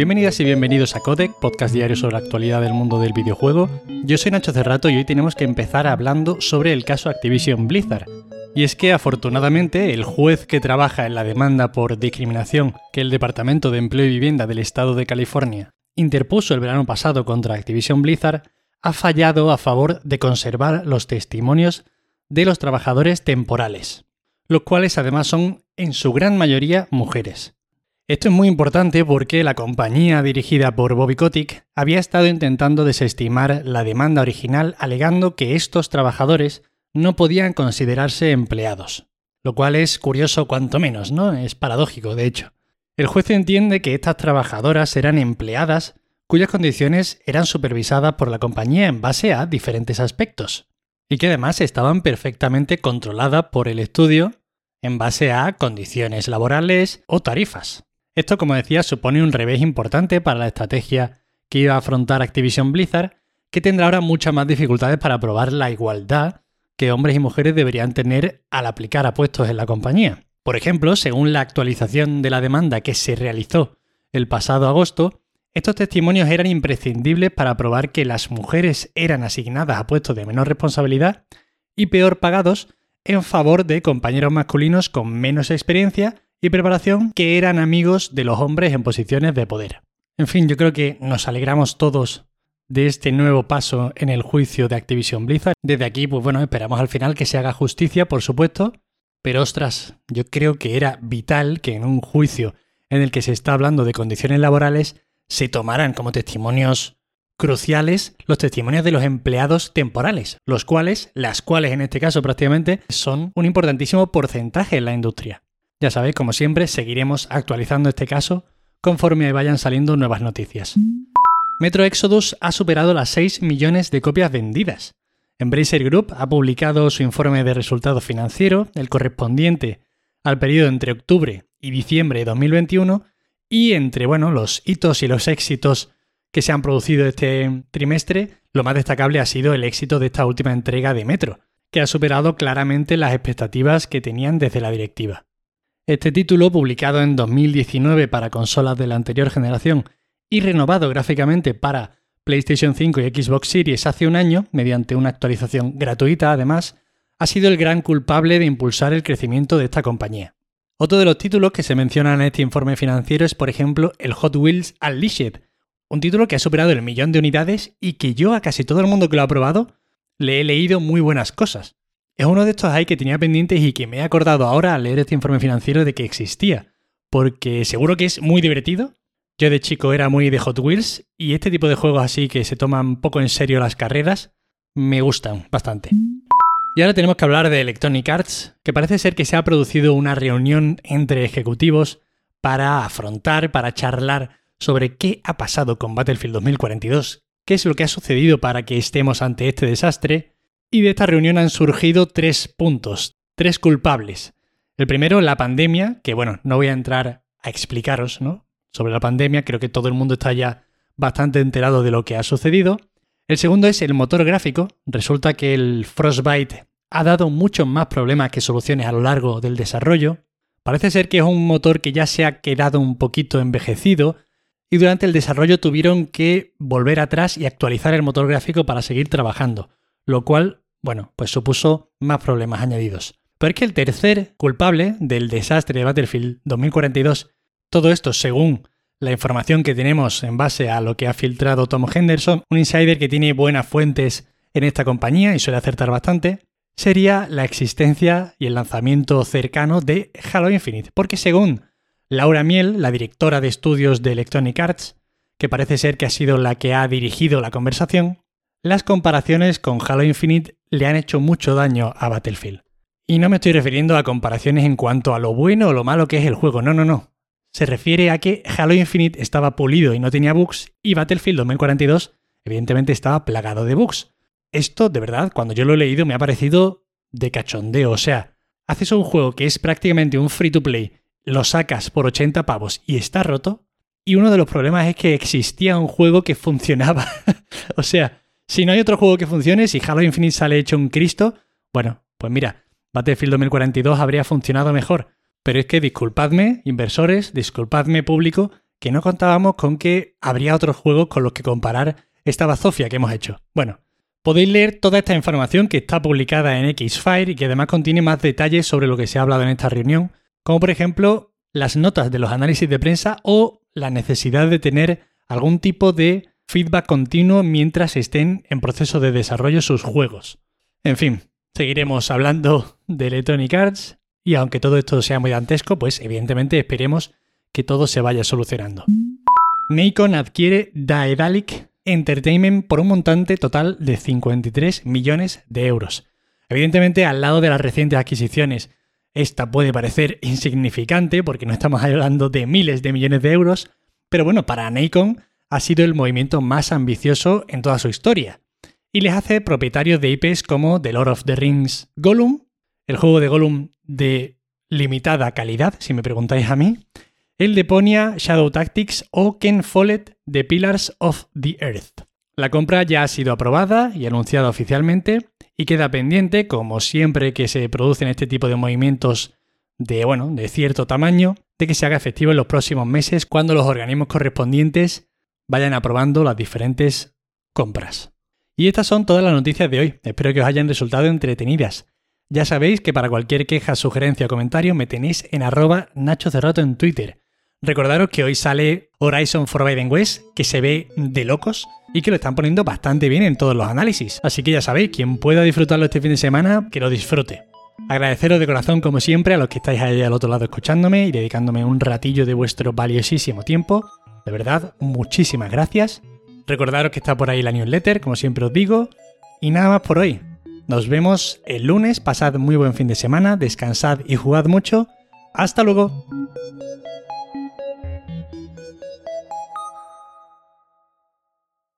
Bienvenidas y bienvenidos a Codec, podcast diario sobre la actualidad del mundo del videojuego. Yo soy Nacho Cerrato y hoy tenemos que empezar hablando sobre el caso Activision Blizzard. Y es que afortunadamente el juez que trabaja en la demanda por discriminación que el Departamento de Empleo y Vivienda del Estado de California interpuso el verano pasado contra Activision Blizzard ha fallado a favor de conservar los testimonios de los trabajadores temporales, los cuales además son en su gran mayoría mujeres. Esto es muy importante porque la compañía dirigida por Bobby Kotick había estado intentando desestimar la demanda original alegando que estos trabajadores no podían considerarse empleados. Lo cual es curioso cuanto menos, ¿no? Es paradójico, de hecho. El juez entiende que estas trabajadoras eran empleadas cuyas condiciones eran supervisadas por la compañía en base a diferentes aspectos, y que además estaban perfectamente controladas por el estudio en base a condiciones laborales o tarifas. Esto, como decía, supone un revés importante para la estrategia que iba a afrontar Activision Blizzard, que tendrá ahora muchas más dificultades para probar la igualdad que hombres y mujeres deberían tener al aplicar a puestos en la compañía. Por ejemplo, según la actualización de la demanda que se realizó el pasado agosto, estos testimonios eran imprescindibles para probar que las mujeres eran asignadas a puestos de menor responsabilidad y peor pagados en favor de compañeros masculinos con menos experiencia y preparación que eran amigos de los hombres en posiciones de poder. En fin, yo creo que nos alegramos todos de este nuevo paso en el juicio de Activision Blizzard. Desde aquí, pues bueno, esperamos al final que se haga justicia, por supuesto, pero ostras, yo creo que era vital que en un juicio en el que se está hablando de condiciones laborales se tomaran como testimonios cruciales los testimonios de los empleados temporales, los cuales, las cuales en este caso prácticamente son un importantísimo porcentaje en la industria. Ya sabéis, como siempre, seguiremos actualizando este caso conforme vayan saliendo nuevas noticias. Metro Exodus ha superado las 6 millones de copias vendidas. Embracer Group ha publicado su informe de resultado financiero, el correspondiente al periodo entre octubre y diciembre de 2021, y entre bueno, los hitos y los éxitos que se han producido este trimestre, lo más destacable ha sido el éxito de esta última entrega de Metro, que ha superado claramente las expectativas que tenían desde la directiva. Este título, publicado en 2019 para consolas de la anterior generación y renovado gráficamente para PlayStation 5 y Xbox Series hace un año, mediante una actualización gratuita además, ha sido el gran culpable de impulsar el crecimiento de esta compañía. Otro de los títulos que se mencionan en este informe financiero es, por ejemplo, el Hot Wheels Unleashed, un título que ha superado el millón de unidades y que yo a casi todo el mundo que lo ha probado le he leído muy buenas cosas. Es uno de estos ahí que tenía pendientes y que me he acordado ahora al leer este informe financiero de que existía, porque seguro que es muy divertido. Yo de chico era muy de Hot Wheels y este tipo de juegos así que se toman poco en serio las carreras me gustan bastante. Y ahora tenemos que hablar de Electronic Arts, que parece ser que se ha producido una reunión entre ejecutivos para afrontar, para charlar sobre qué ha pasado con Battlefield 2042, qué es lo que ha sucedido para que estemos ante este desastre y de esta reunión han surgido tres puntos, tres culpables. El primero, la pandemia, que bueno, no voy a entrar a explicaros, ¿no? Sobre la pandemia, creo que todo el mundo está ya bastante enterado de lo que ha sucedido. El segundo es el motor gráfico. Resulta que el Frostbite ha dado muchos más problemas que soluciones a lo largo del desarrollo. Parece ser que es un motor que ya se ha quedado un poquito envejecido y durante el desarrollo tuvieron que volver atrás y actualizar el motor gráfico para seguir trabajando lo cual, bueno, pues supuso más problemas añadidos. Pero es que el tercer culpable del desastre de Battlefield 2042, todo esto según la información que tenemos en base a lo que ha filtrado Tom Henderson, un insider que tiene buenas fuentes en esta compañía y suele acertar bastante, sería la existencia y el lanzamiento cercano de Halo Infinite. Porque según Laura Miel, la directora de estudios de Electronic Arts, que parece ser que ha sido la que ha dirigido la conversación, las comparaciones con Halo Infinite le han hecho mucho daño a Battlefield. Y no me estoy refiriendo a comparaciones en cuanto a lo bueno o lo malo que es el juego, no, no, no. Se refiere a que Halo Infinite estaba pulido y no tenía bugs, y Battlefield 2042 evidentemente estaba plagado de bugs. Esto, de verdad, cuando yo lo he leído me ha parecido de cachondeo, o sea, haces un juego que es prácticamente un free to play, lo sacas por 80 pavos y está roto, y uno de los problemas es que existía un juego que funcionaba. o sea, si no hay otro juego que funcione, si Halo Infinite sale hecho un Cristo, bueno, pues mira, Battlefield 2042 habría funcionado mejor. Pero es que disculpadme, inversores, disculpadme, público, que no contábamos con que habría otros juegos con los que comparar esta bazofia que hemos hecho. Bueno, podéis leer toda esta información que está publicada en Xfire y que además contiene más detalles sobre lo que se ha hablado en esta reunión, como por ejemplo las notas de los análisis de prensa o la necesidad de tener algún tipo de feedback continuo mientras estén en proceso de desarrollo sus juegos. En fin, seguiremos hablando de Electronic Arts y aunque todo esto sea muy dantesco, pues evidentemente esperemos que todo se vaya solucionando. Nikon adquiere Daedalic Entertainment por un montante total de 53 millones de euros. Evidentemente, al lado de las recientes adquisiciones, esta puede parecer insignificante porque no estamos hablando de miles de millones de euros, pero bueno, para Nikon ha sido el movimiento más ambicioso en toda su historia y les hace propietarios de IPs como The Lord of the Rings Gollum, el juego de Gollum de limitada calidad, si me preguntáis a mí, el de Ponia Shadow Tactics o Ken Follett de Pillars of the Earth. La compra ya ha sido aprobada y anunciada oficialmente y queda pendiente, como siempre que se producen este tipo de movimientos de, bueno, de cierto tamaño, de que se haga efectivo en los próximos meses cuando los organismos correspondientes vayan aprobando las diferentes compras. Y estas son todas las noticias de hoy. Espero que os hayan resultado entretenidas. Ya sabéis que para cualquier queja, sugerencia o comentario me tenéis en arroba Nacho Cerrato en Twitter. Recordaros que hoy sale Horizon Forbidden West, que se ve de locos y que lo están poniendo bastante bien en todos los análisis. Así que ya sabéis, quien pueda disfrutarlo este fin de semana, que lo disfrute. Agradeceros de corazón, como siempre, a los que estáis ahí al otro lado escuchándome y dedicándome un ratillo de vuestro valiosísimo tiempo. De verdad, muchísimas gracias. Recordaros que está por ahí la newsletter, como siempre os digo. Y nada más por hoy. Nos vemos el lunes, pasad muy buen fin de semana, descansad y jugad mucho. Hasta luego.